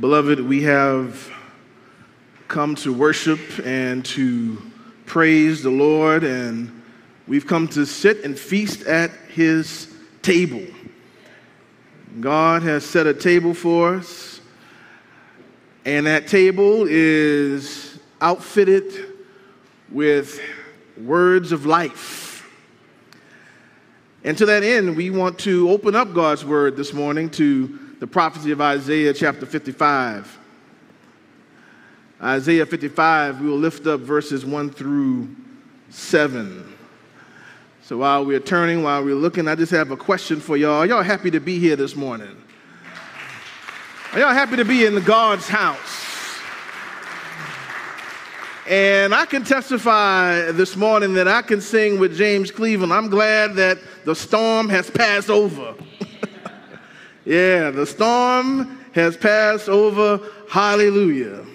Beloved, we have come to worship and to praise the Lord, and we've come to sit and feast at His table. God has set a table for us, and that table is outfitted with words of life. And to that end, we want to open up God's word this morning to the prophecy of Isaiah chapter 55. Isaiah 55, we will lift up verses 1 through 7. So while we're turning, while we're looking, I just have a question for y'all. Are y'all happy to be here this morning? Are y'all happy to be in the God's house? And I can testify this morning that I can sing with James Cleveland. I'm glad that the storm has passed over. Yeah, the storm has passed over. Hallelujah.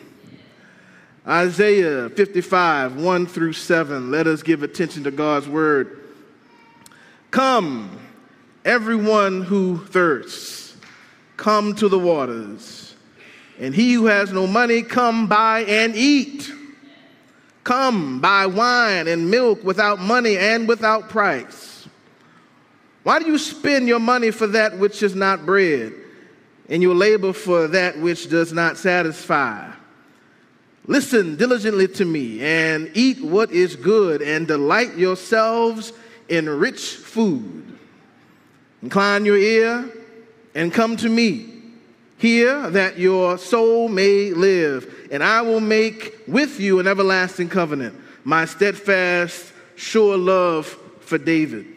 Isaiah 55, 1 through 7. Let us give attention to God's word. Come, everyone who thirsts, come to the waters. And he who has no money, come buy and eat. Come, buy wine and milk without money and without price. Why do you spend your money for that which is not bread, and your labor for that which does not satisfy? Listen diligently to me, and eat what is good, and delight yourselves in rich food. Incline your ear and come to me. Hear that your soul may live, and I will make with you an everlasting covenant, my steadfast, sure love for David.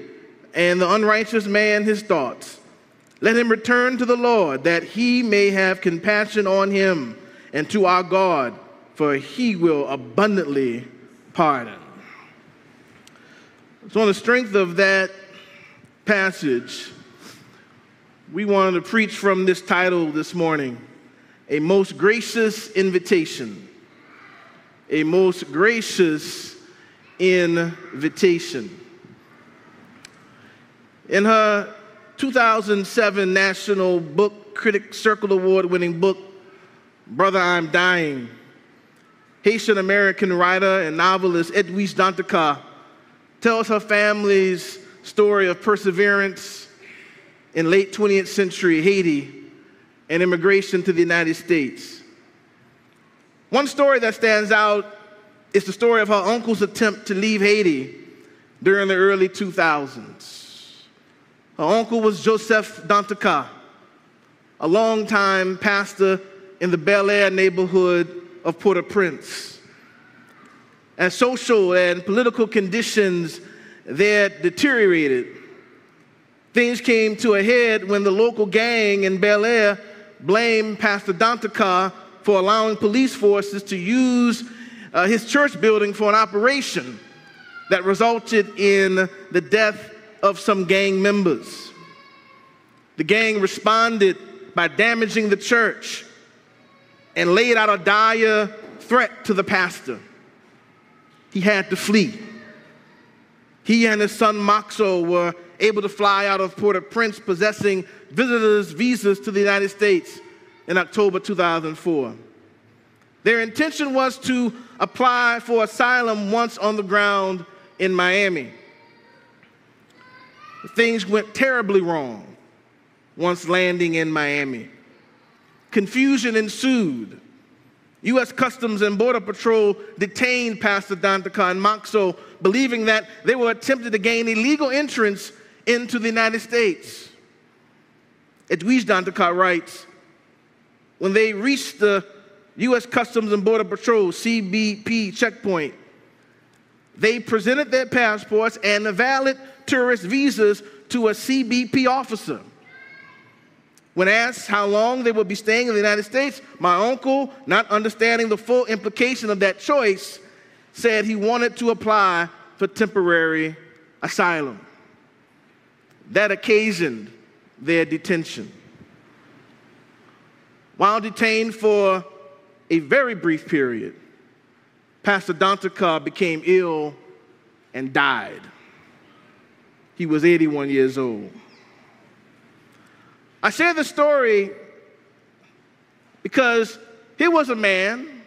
and the unrighteous man his thoughts. Let him return to the Lord, that he may have compassion on him, and to our God, for he will abundantly pardon. So, on the strength of that passage, we wanted to preach from this title this morning A Most Gracious Invitation. A Most Gracious Invitation. In her 2007 National Book Critic Circle Award winning book, Brother, I'm Dying, Haitian American writer and novelist Edwidge Danticat tells her family's story of perseverance in late 20th century Haiti and immigration to the United States. One story that stands out is the story of her uncle's attempt to leave Haiti during the early 2000s. Her uncle was Joseph Danticat, a longtime pastor in the Bel Air neighborhood of Port au Prince. As social and political conditions there deteriorated, things came to a head when the local gang in Bel Air blamed Pastor Danticat for allowing police forces to use uh, his church building for an operation that resulted in the death of some gang members. The gang responded by damaging the church and laid out a dire threat to the pastor. He had to flee. He and his son Maxo were able to fly out of Port au Prince possessing visitors' visas to the United States in October 2004. Their intention was to apply for asylum once on the ground in Miami things went terribly wrong once landing in Miami. Confusion ensued. U.S. Customs and Border Patrol detained Pastor Danticat and Maxo, believing that they were attempting to gain illegal entrance into the United States. Edwidge Danticat writes, when they reached the U.S. Customs and Border Patrol, CBP checkpoint, they presented their passports and a valid tourist visas to a CBP officer. When asked how long they would be staying in the United States, my uncle, not understanding the full implication of that choice, said he wanted to apply for temporary asylum. That occasioned their detention. While detained for a very brief period, Pastor Danticat became ill and died. He was 81 years old. I share the story because he was a man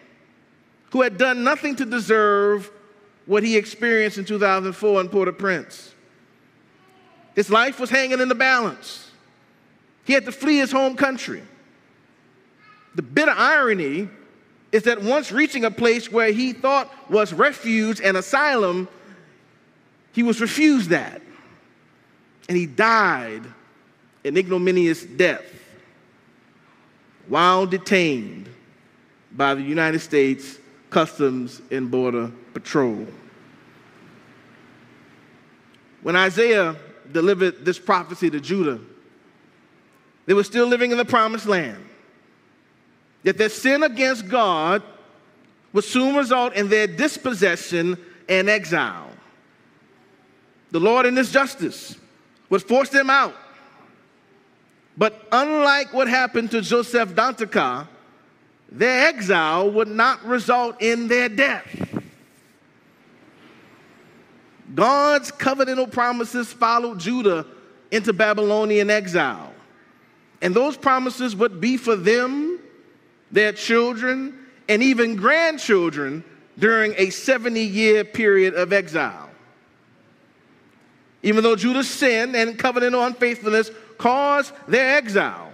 who had done nothing to deserve what he experienced in 2004 in Port au Prince. His life was hanging in the balance. He had to flee his home country. The bitter irony is that once reaching a place where he thought was refuge and asylum, he was refused that. And he died an ignominious death while detained by the United States Customs and Border Patrol. When Isaiah delivered this prophecy to Judah, they were still living in the promised land. Yet their sin against God would soon result in their dispossession and exile. The Lord, in His justice, would force them out but unlike what happened to Joseph Danticat, their exile would not result in their death. God's covenantal promises followed Judah into Babylonian exile. And those promises would be for them, their children, and even grandchildren during a 70 year period of exile. Even though Judah's sin and covenantal unfaithfulness caused their exile,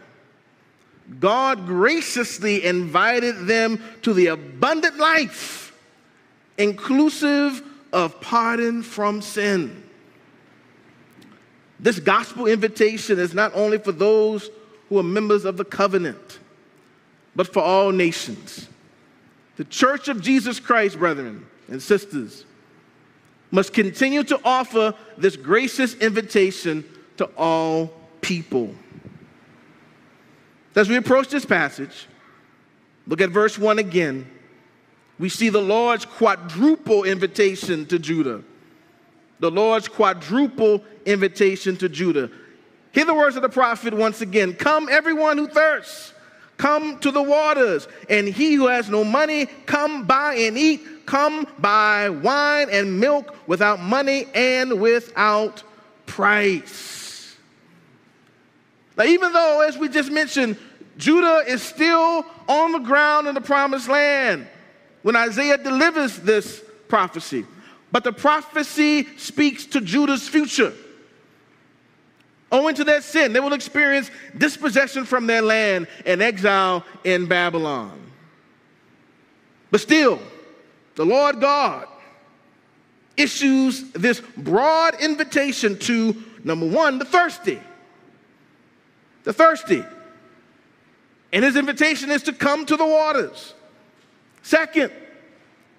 God graciously invited them to the abundant life, inclusive of pardon from sin. This gospel invitation is not only for those who are members of the covenant, but for all nations. The church of Jesus Christ, brethren and sisters, must continue to offer this gracious invitation to all people. As we approach this passage, look at verse 1 again. We see the Lord's quadruple invitation to Judah. The Lord's quadruple invitation to Judah. Hear the words of the prophet once again Come, everyone who thirsts, come to the waters, and he who has no money, come buy and eat. Come buy wine and milk without money and without price. Now, even though, as we just mentioned, Judah is still on the ground in the promised land when Isaiah delivers this prophecy. But the prophecy speaks to Judah's future. Owing to their sin, they will experience dispossession from their land and exile in Babylon. But still, the Lord God issues this broad invitation to number one, the thirsty the thirsty. And his invitation is to come to the waters. Second,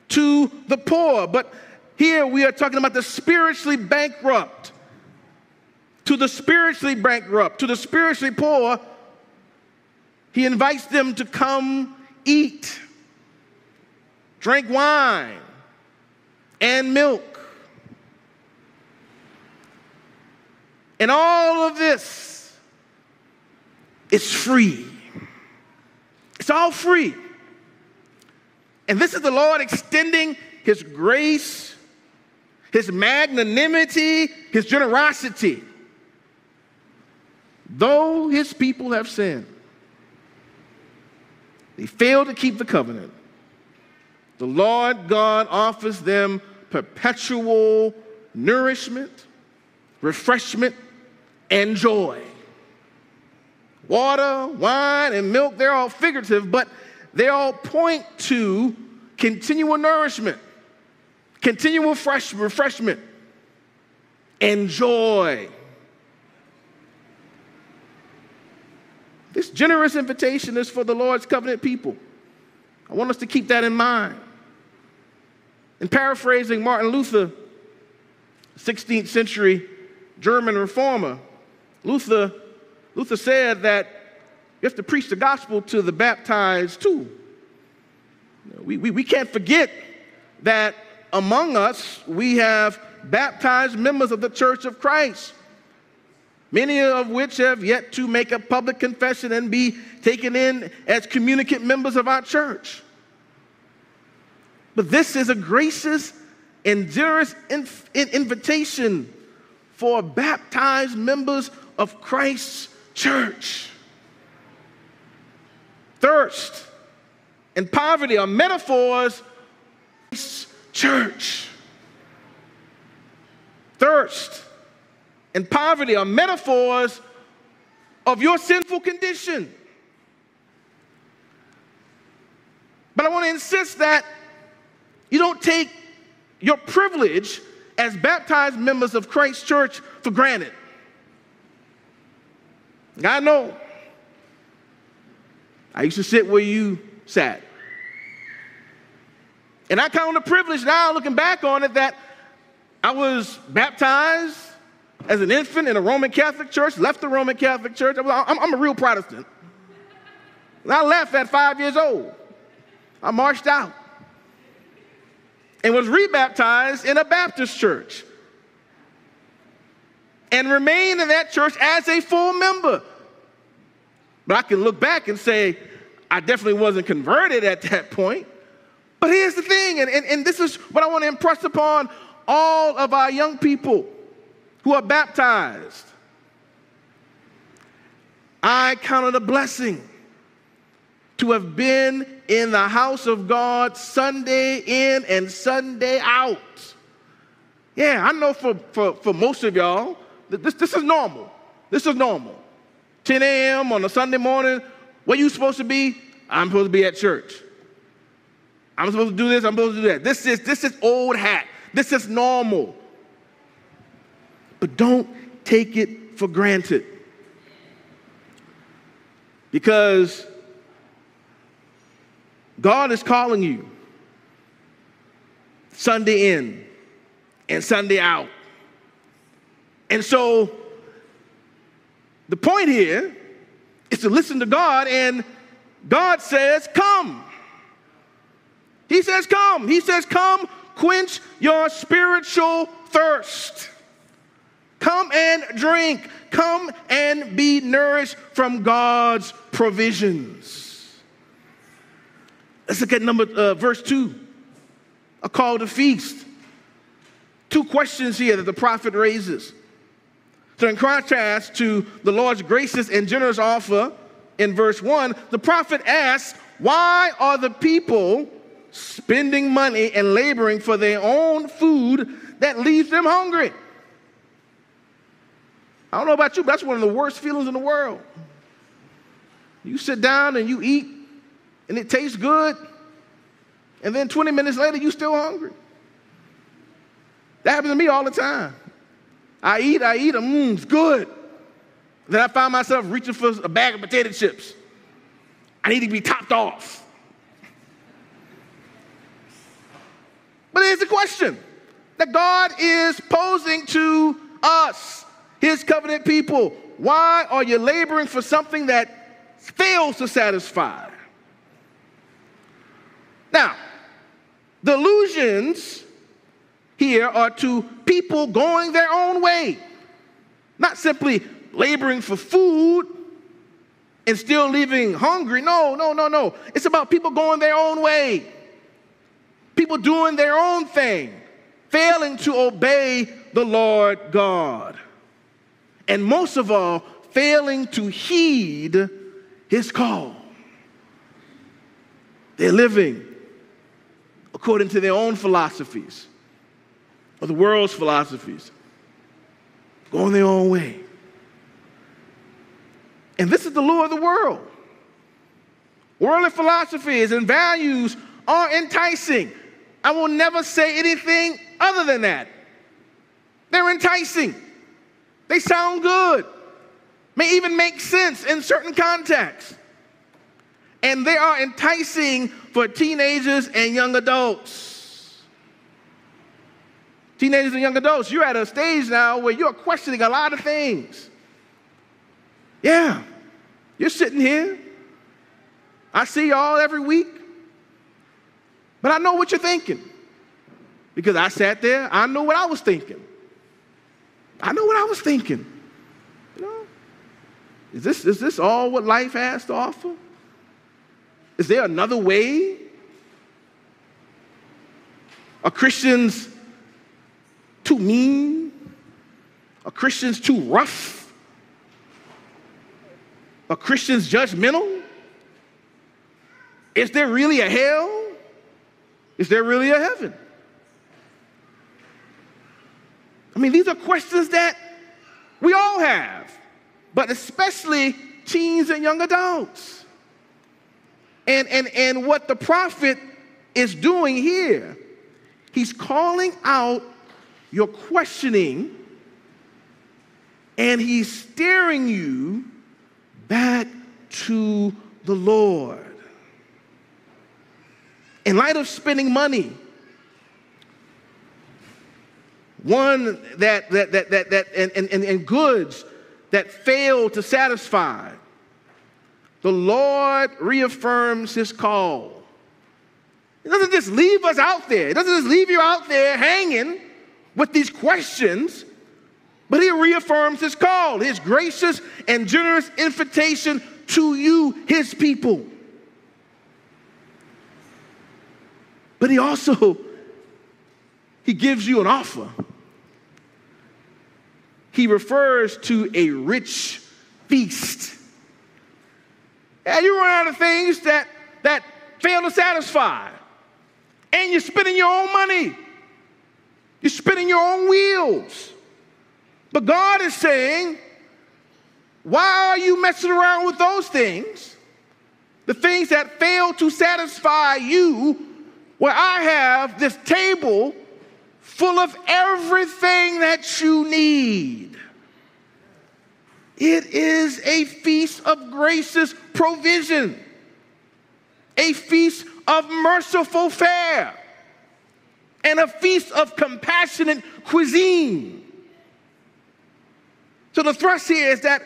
to the poor. But here we are talking about the spiritually bankrupt. To the spiritually bankrupt, to the spiritually poor, he invites them to come eat, drink wine, and milk. And all of this is free. It's all free. And this is the Lord extending His grace, His magnanimity, His generosity. Though His people have sinned, they fail to keep the covenant. The Lord God offers them perpetual nourishment, refreshment, and joy. Water, wine, and milk, they're all figurative, but they all point to continual nourishment, continual fresh refreshment, and joy. This generous invitation is for the Lord's covenant people. I want us to keep that in mind. In paraphrasing Martin Luther, 16th century German reformer, Luther Luther said that You have to preach the gospel to the baptized too. We, we, we can't forget that among us we have baptized members of the church of Christ, many of which have yet to make a public confession and be taken in as communicant members of our church. But this is a gracious and generous invitation for baptized members of Christ's church. Thirst and poverty are metaphors Christ's church. Thirst and poverty are metaphors of your sinful condition. But I want to insist that you don't take your privilege as baptized members of Christ Church for granted. I know. I used to sit where you sat. And I count the privilege now, looking back on it, that I was baptized as an infant in a Roman Catholic church, left the Roman Catholic church. I'm, I'm a real Protestant. And I left at five years old. I marched out and was rebaptized in a Baptist church and remained in that church as a full member. But I can look back and say, I definitely wasn't converted at that point. But here's the thing, and, and, and this is what I want to impress upon all of our young people who are baptized. I count it a blessing to have been in the house of God Sunday in and Sunday out. Yeah, I know for, for, for most of y'all, this, this is normal. This is normal. 10 a.m. on a Sunday morning, where you supposed to be? I'm supposed to be at church. I'm supposed to do this, I'm supposed to do that. This is this is old hat. This is normal. But don't take it for granted. Because God is calling you Sunday in and Sunday out. And so the point here is to listen to God, and God says, Come. He says, Come. He says, Come, quench your spiritual thirst. Come and drink. Come and be nourished from God's provisions. Let's look at number uh, verse two, a call to feast. Two questions here that the prophet raises. So, in contrast to the Lord's gracious and generous offer in verse one, the prophet asks, "Why are the people spending money and laboring for their own food that leaves them hungry. I don't know about you, but that's one of the worst feelings in the world. You sit down and you eat, and it tastes good, and then 20 minutes later, you're still hungry. That happens to me all the time. I eat, I eat, mmm, it's good. Then I find myself reaching for a bag of potato chips. I need to be topped off. But here's the question that God is posing to us, his covenant people. Why are you laboring for something that fails to satisfy? Now, the allusions here are to people going their own way, not simply laboring for food and still leaving hungry. No, no, no, no. It's about people going their own way people doing their own thing, failing to obey the Lord God. And most of all, failing to heed his call. They're living according to their own philosophies or the world's philosophies, going their own way. And this is the law of the world. Worldly philosophies and values are enticing. I will never say anything other than that. They're enticing. They sound good. May even make sense in certain contexts. And they are enticing for teenagers and young adults. Teenagers and young adults, you're at a stage now where you're questioning a lot of things. Yeah. You're sitting here. I see y'all every week. But I know what you're thinking. Because I sat there, I know what I was thinking. I know what I was thinking. You know? Is this, is this all what life has to offer? Is there another way? Are Christians too mean? Are Christians too rough? Are Christians judgmental? Is there really a hell? Is there really a heaven? I mean, these are questions that we all have, but especially teens and young adults. And, and, and what the prophet is doing here, he's calling out your questioning and he's steering you back to the Lord. In light of spending money, one that, that, that, that, that and, and, and goods that fail to satisfy, the Lord reaffirms his call. It doesn't just leave us out there. It doesn't just leave you out there hanging with these questions, but he reaffirms his call, his gracious and generous invitation to you, his people. But he also he gives you an offer. He refers to a rich feast. And you run out of things that that fail to satisfy. And you're spending your own money. You're spinning your own wheels. But God is saying, why are you messing around with those things? The things that fail to satisfy you where I have this table full of everything that you need. It is a feast of gracious provision, a feast of merciful fare, and a feast of compassionate cuisine. So the thrust here is that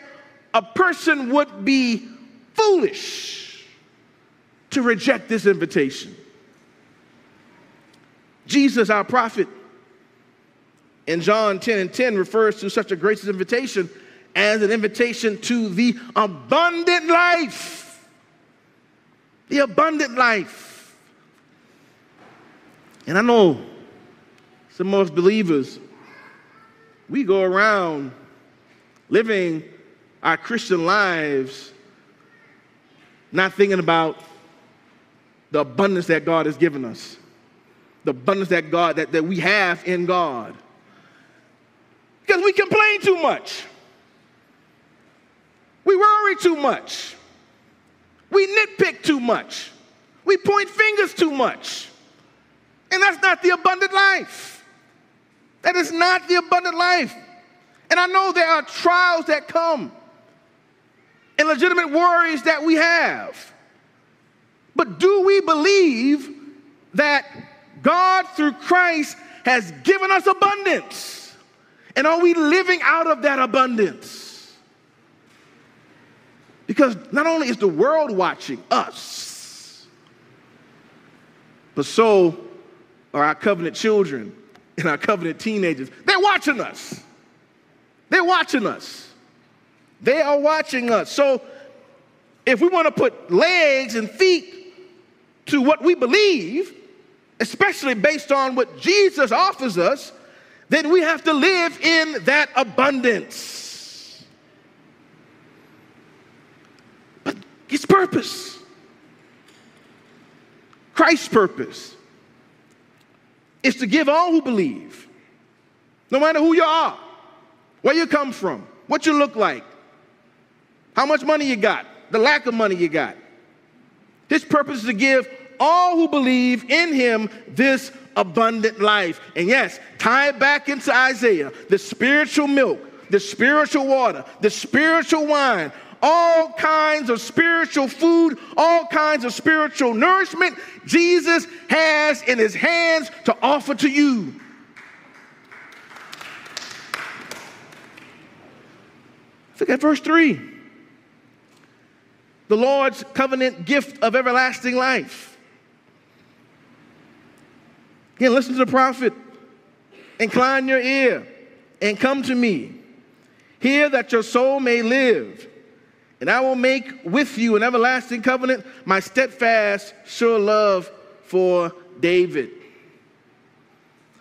a person would be foolish to reject this invitation. Jesus, our prophet, in John 10 and 10 refers to such a gracious invitation as an invitation to the abundant life. The abundant life. And I know some of us believers, we go around living our Christian lives not thinking about the abundance that God has given us the abundance that God that, that we have in God. Because we complain too much. We worry too much. We nitpick too much. We point fingers too much. And that's not the abundant life. That is not the abundant life. And I know there are trials that come and legitimate worries that we have. But do we believe that God, through Christ, has given us abundance. And are we living out of that abundance? Because not only is the world watching us, but so are our covenant children and our covenant teenagers. They're watching us. They're watching us. They are watching us. So if we want to put legs and feet to what we believe, especially based on what Jesus offers us, then we have to live in that abundance. But His purpose, Christ's purpose, is to give all who believe, no matter who you are, where you come from, what you look like, how much money you got, the lack of money you got. His purpose is to give all who believe in him this abundant life. And yes, tie it back into Isaiah the spiritual milk, the spiritual water, the spiritual wine, all kinds of spiritual food, all kinds of spiritual nourishment Jesus has in his hands to offer to you. Look at verse 3. the Lord's covenant gift of everlasting life. Again, listen to the prophet. Incline your ear and come to me. Hear that your soul may live. And I will make with you an everlasting covenant, my steadfast, sure love for David.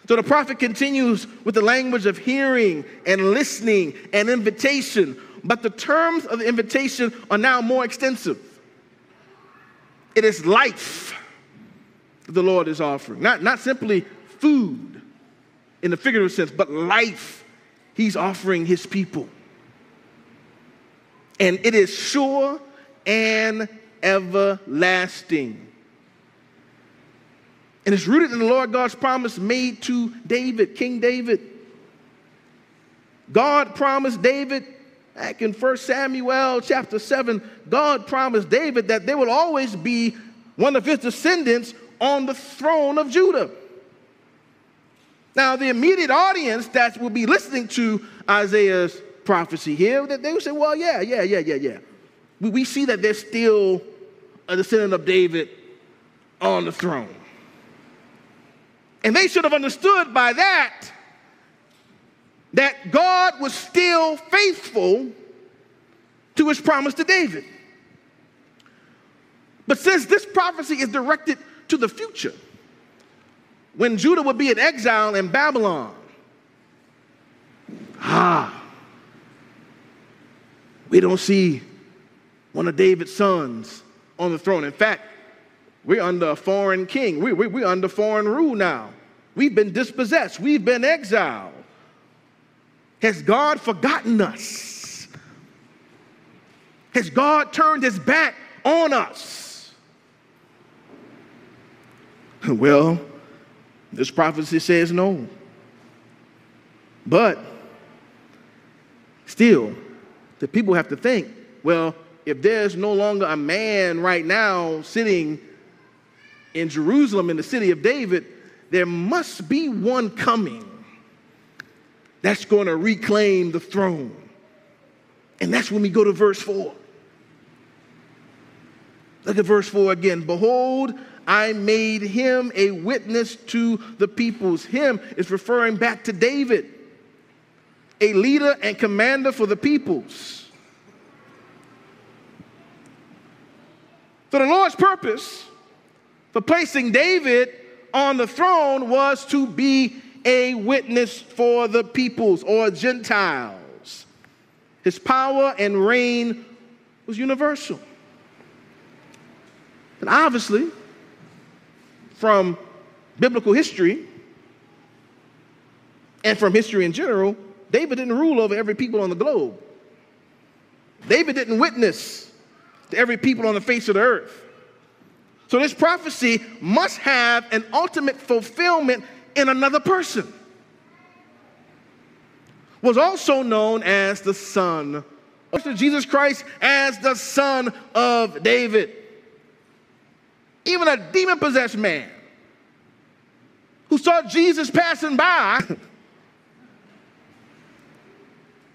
So the prophet continues with the language of hearing and listening and invitation, but the terms of the invitation are now more extensive. It is life that the Lord is offering, not, not simply food in the figurative sense, but life He's offering His people. And it is sure and everlasting. And it's rooted in the Lord God's promise made to David, King David. God promised David back in 1 Samuel chapter 7, God promised David that there will always be one of his descendants on the throne of Judah. Now, the immediate audience that will be listening to Isaiah's prophecy here, that they would say, well, yeah, yeah, yeah, yeah, yeah. We, we see that there's still a descendant of David on the throne. And they should have understood by that that God was still faithful to his promise to David. But since this prophecy is directed to the future, when Judah would be in exile in Babylon, ah, we don't see one of David's sons on the throne. In fact, we're under a foreign king. We, we, we're under foreign rule now. We've been dispossessed. We've been exiled. Has God forgotten us? Has God turned his back on us? Well, this prophecy says no. But still, the people have to think well, if there's no longer a man right now sitting in Jerusalem in the city of David, there must be one coming that's going to reclaim the throne. And that's when we go to verse 4. Look at verse 4 again. Behold, I made him a witness to the peoples. Him is referring back to David, a leader and commander for the peoples. So the Lord's purpose for placing David on the throne was to be a witness for the peoples or Gentiles. His power and reign was universal. And obviously, from biblical history and from history in general, David didn't rule over every people on the globe. David didn't witness to every people on the face of the earth. So this prophecy must have an ultimate fulfillment in another person. Was also known as the Son of Jesus Christ as the Son of David. Even a demon possessed man who saw Jesus passing by.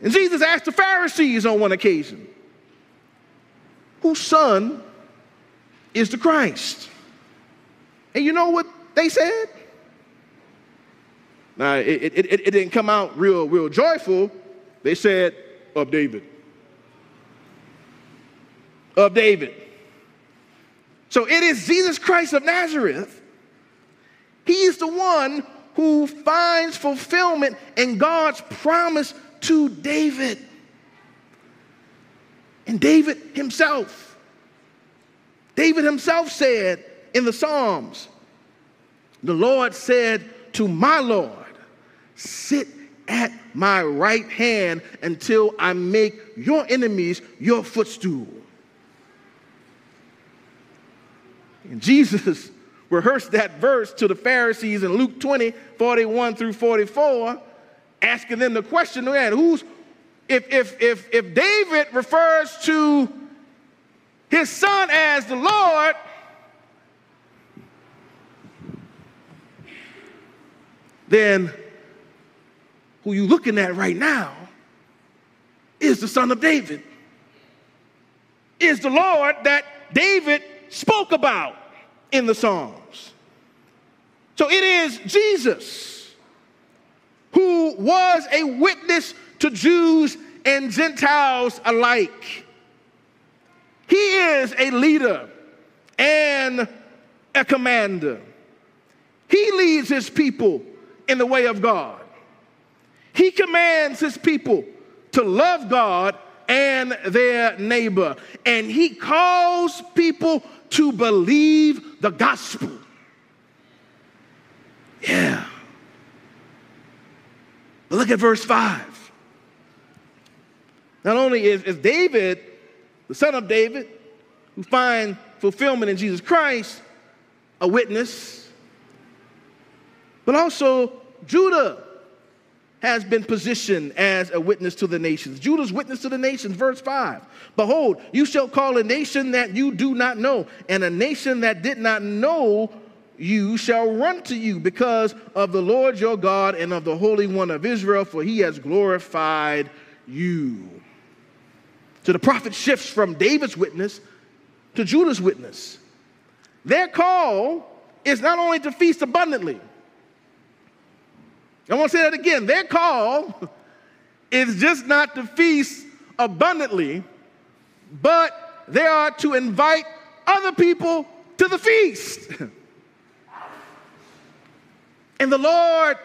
and Jesus asked the Pharisees on one occasion, whose son is the Christ. And you know what they said? Now, it, it, it, it didn't come out real, real joyful. They said, of David. Of David. So it is Jesus Christ of Nazareth. He is the one who finds fulfillment in God's promise to David. And David himself. David himself said in the Psalms, The Lord said to my Lord, Sit at my right hand until I make your enemies your footstool. And Jesus rehearsed that verse to the Pharisees in Luke 20, 41 through 44, asking them the question, man, who's if, if, if, if David refers to his son as the Lord, then who you looking at right now is the son of David. is the Lord that David spoke about in the Psalms. So it is Jesus who was a witness to Jews and Gentiles alike. He is a leader and a commander. He leads his people in the way of God. He commands his people to love God and their neighbor. And he calls people to believe the gospel. Yeah. But look at verse 5. Not only is, is David, the son of David, who find fulfillment in Jesus Christ, a witness, but also Judah has been positioned as a witness to the nations. Judah's witness to the nations, verse 5. Behold, you shall call a nation that you do not know, and a nation that did not know you shall run to you because of the Lord your God and of the Holy One of Israel, for he has glorified you. So the prophet shifts from David's witness to Judah's witness. Their call is not only to feast abundantly, I want to say that again. Their call is just not to feast abundantly, but they are to invite other people to the feast. and the Lord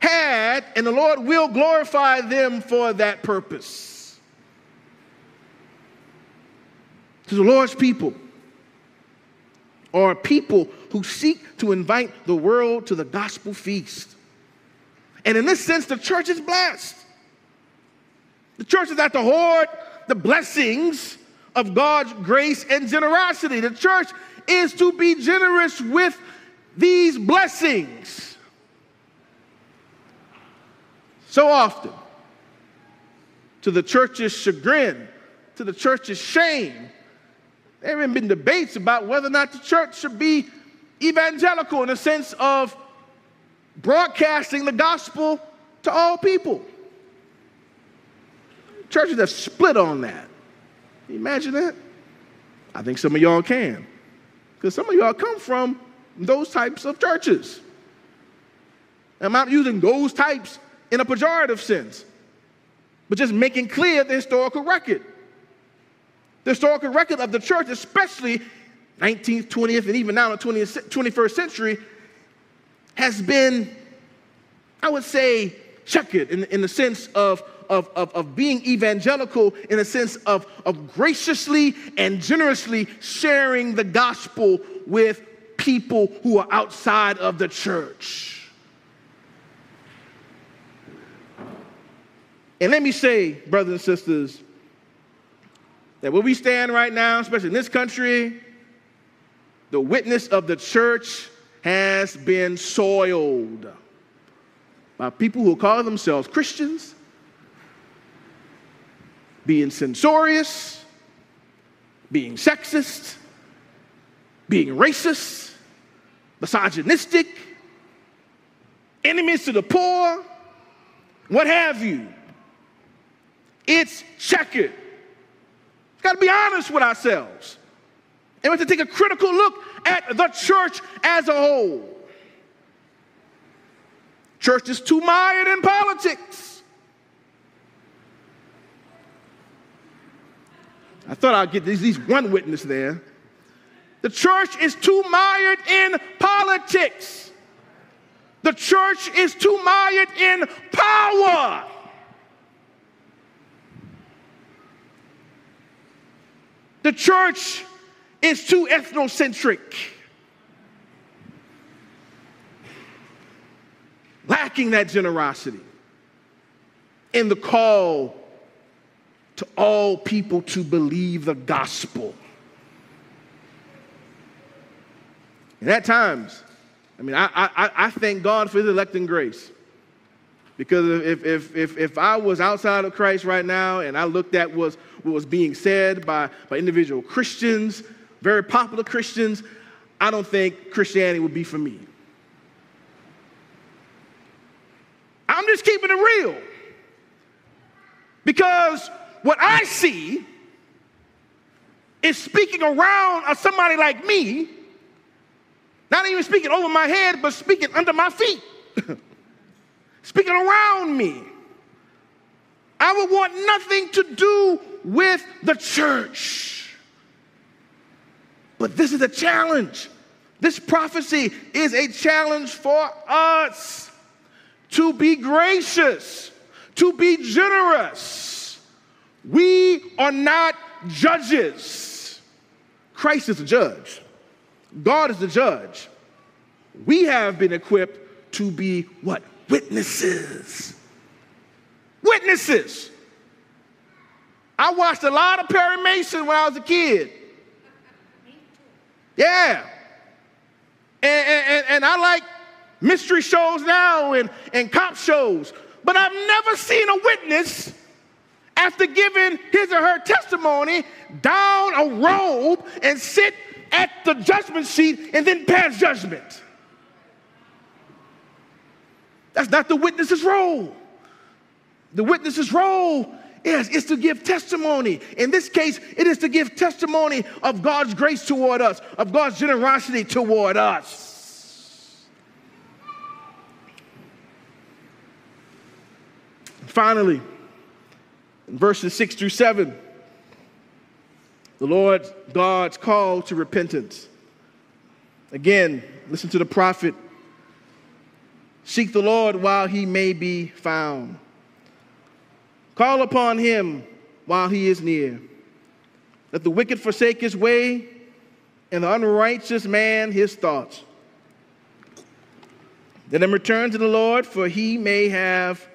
had, and the Lord will glorify them for that purpose. To the Lord's people are people who seek to invite the world to the gospel feast. And in this sense, the church is blessed. The church is at the hoard the blessings of God's grace and generosity. The church is to be generous with these blessings. So often, to the church's chagrin, to the church's shame, there have been debates about whether or not the church should be evangelical in the sense of broadcasting the gospel to all people. Churches have split on that. Can you imagine that? I think some of y'all can. Because some of y'all come from those types of churches. I'm not using those types in a pejorative sense, but just making clear the historical record. The historical record of the church, especially 19th, 20th, and even now in the 20th, 21st century, has been, I would say, checkered in, in the sense of, of, of, of being evangelical, in the sense of, of graciously and generously sharing the gospel with people who are outside of the church. And let me say, brothers and sisters, that where we stand right now, especially in this country, the witness of the church has been soiled by people who call themselves Christians, being censorious, being sexist, being racist, misogynistic, enemies to the poor, what have you. It's checkered. We've got to be honest with ourselves. And we have to take a critical look at the church as a whole. Church is too mired in politics. I thought I'd get at least one witness there. The church is too mired in politics. The church is too mired in power. The church is too ethnocentric, lacking that generosity in the call to all people to believe the gospel. And at times, I mean, I, I, I thank God for his electing grace. Because if, if, if, if I was outside of Christ right now and I looked at what was, what was being said by, by individual Christians, very popular Christians, I don't think Christianity would be for me. I'm just keeping it real. Because what I see is speaking around somebody like me, not even speaking over my head, but speaking under my feet, speaking around me. I would want nothing to do with the church. But this is a challenge. This prophecy is a challenge for us to be gracious, to be generous. We are not judges. Christ is the judge. God is the judge. We have been equipped to be what? Witnesses. Witnesses. I watched a lot of Perry Mason when I was a kid. Yeah. And, and, and I like mystery shows now and, and cop shows, but I've never seen a witness after giving his or her testimony down a robe and sit at the judgment seat and then pass judgment. That's not the witness's role. The witness's role is, is to give testimony. In this case, it is to give testimony of God's grace toward us, of God's generosity toward us. Finally, in verses 6 through 7, the Lord God's call to repentance. Again, listen to the prophet. Seek the Lord while he may be found. Call upon him while he is near. Let the wicked forsake his way, and the unrighteous man his thoughts. Let him return to the Lord, for he may have,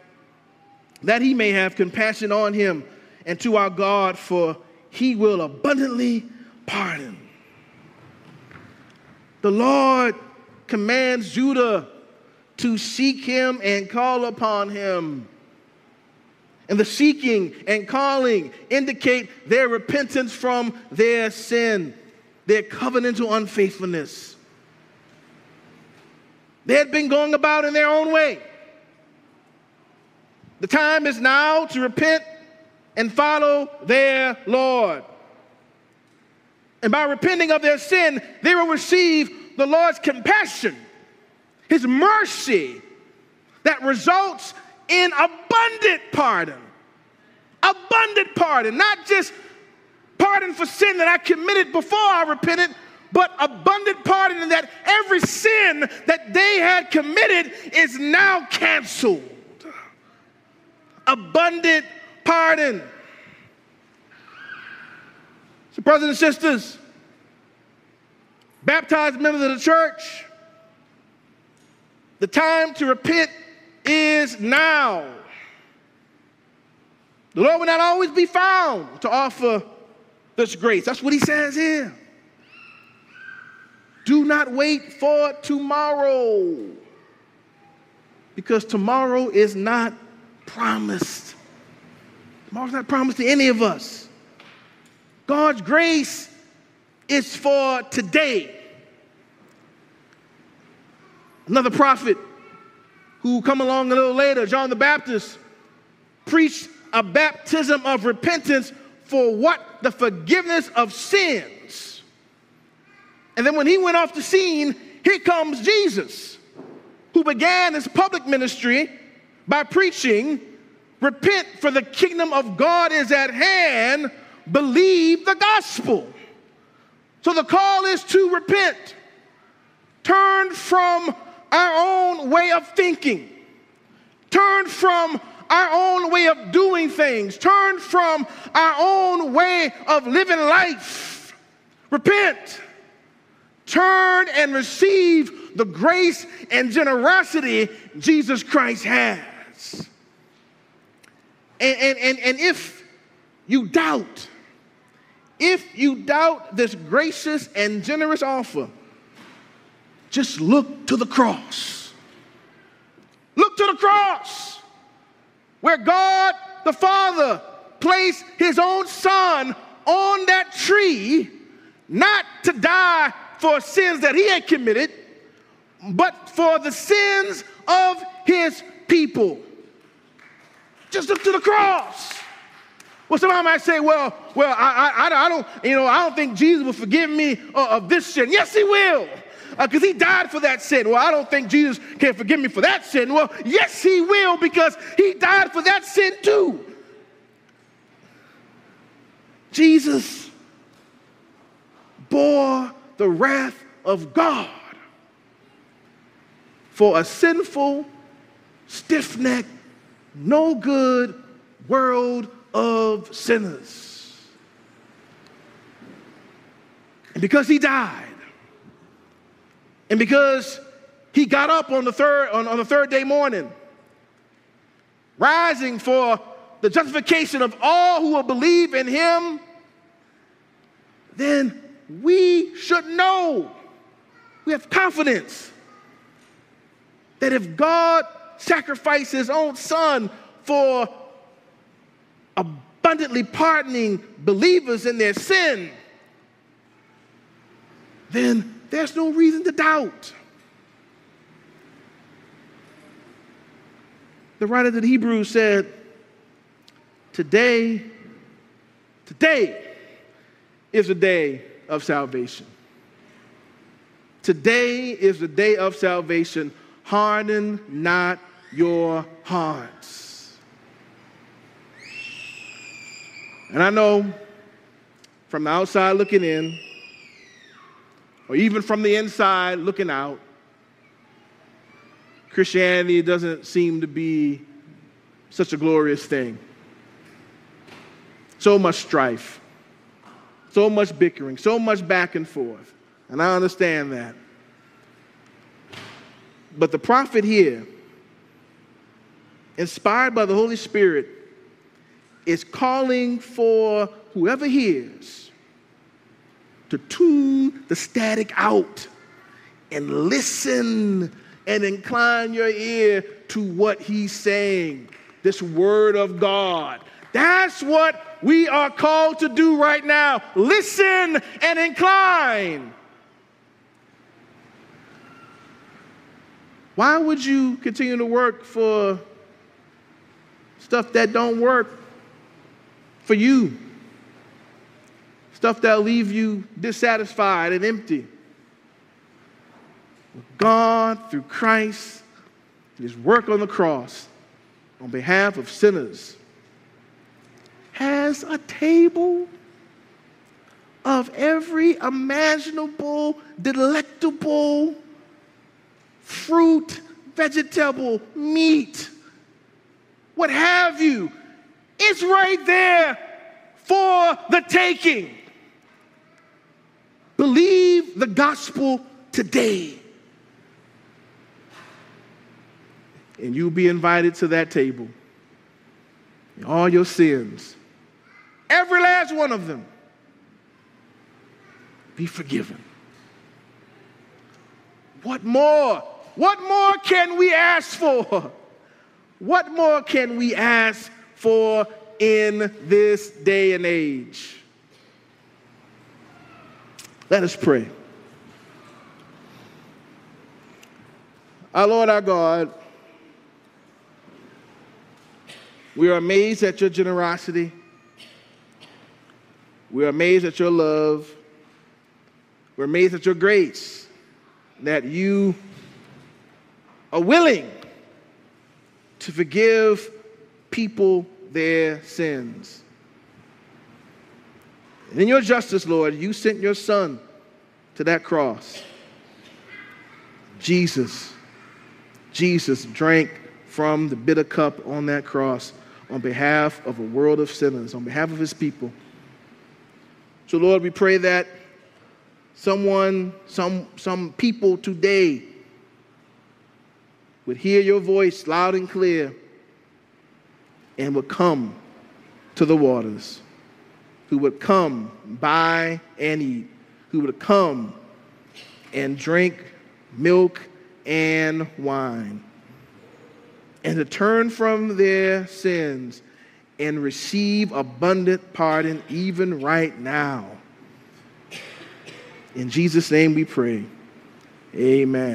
that he may have compassion on him, and to our God, for he will abundantly pardon. The Lord commands Judah to seek him and call upon him. And the seeking and calling indicate their repentance from their sin, their covenantal unfaithfulness. They had been going about in their own way. The time is now to repent and follow their Lord. And by repenting of their sin, they will receive the Lord's compassion, His mercy that results in abundant pardon. Abundant pardon, not just pardon for sin that I committed before I repented, but abundant pardon in that every sin that they had committed is now canceled. Abundant pardon. So, brothers and sisters, baptized members of the church, the time to repent is now. The Lord will not always be found to offer this grace. That's what he says here. Do not wait for tomorrow because tomorrow is not promised. Tomorrow's not promised to any of us. God's grace is for today. Another prophet who come along a little later, John the Baptist, preached a baptism of repentance for what? The forgiveness of sins. And then when he went off the scene, here comes Jesus, who began his public ministry by preaching, Repent, for the kingdom of God is at hand. Believe the gospel. So the call is to repent, turn from our own way of thinking, turn from our own way of doing things, turn from our own way of living life. Repent, turn and receive the grace and generosity Jesus Christ has. And, and, and, and if you doubt, if you doubt this gracious and generous offer, just look to the cross. Look to the cross where God the Father placed his own son on that tree, not to die for sins that he had committed, but for the sins of his people. Just look to the cross. Well, somebody might say, well, well, I, I, I don't, you know, I don't think Jesus will forgive me uh, of this sin. Yes, he will. Because uh, he died for that sin. Well, I don't think Jesus can forgive me for that sin. Well, yes, he will because he died for that sin too. Jesus bore the wrath of God for a sinful, stiff necked, no good world of sinners. And because he died, and because he got up on the third, on, on the third day morning, rising for the justification of all who will believe in him, then we should know, we have confidence that if God sacrificed his own son for abundantly pardoning believers in their sin, then there's no reason to doubt. The writer to the Hebrews said, Today, today is the day of salvation. Today is the day of salvation. Harden not your hearts. And I know from the outside looking in, or even from the inside looking out, Christianity doesn't seem to be such a glorious thing. So much strife, so much bickering, so much back and forth. And I understand that. But the prophet here, inspired by the Holy Spirit, is calling for whoever hears to tune the static out and listen and incline your ear to what he's saying. This word of God. That's what we are called to do right now. Listen and incline. Why would you continue to work for stuff that don't work for you? stuff that'll leave you dissatisfied and empty. God, through Christ, his work on the cross on behalf of sinners, has a table of every imaginable, delectable fruit, vegetable, meat, what have you. It's right there for the taking. Believe the gospel today. And you'll be invited to that table. All your sins, every last one of them, be forgiven. What more? What more can we ask for? What more can we ask for in this day and age? Let us pray. Our Lord, our God, we are amazed at your generosity. We are amazed at your love. We're amazed at your grace that you are willing to forgive people their sins. And in your justice, Lord, you sent your son to that cross. Jesus, Jesus drank from the bitter cup on that cross on behalf of a world of sinners, on behalf of his people. So, Lord, we pray that someone, some, some people today would hear your voice loud and clear and would come to the waters who would come, buy and eat, who would come and drink milk and wine, and to turn from their sins and receive abundant pardon even right now. In Jesus' name we pray. Amen.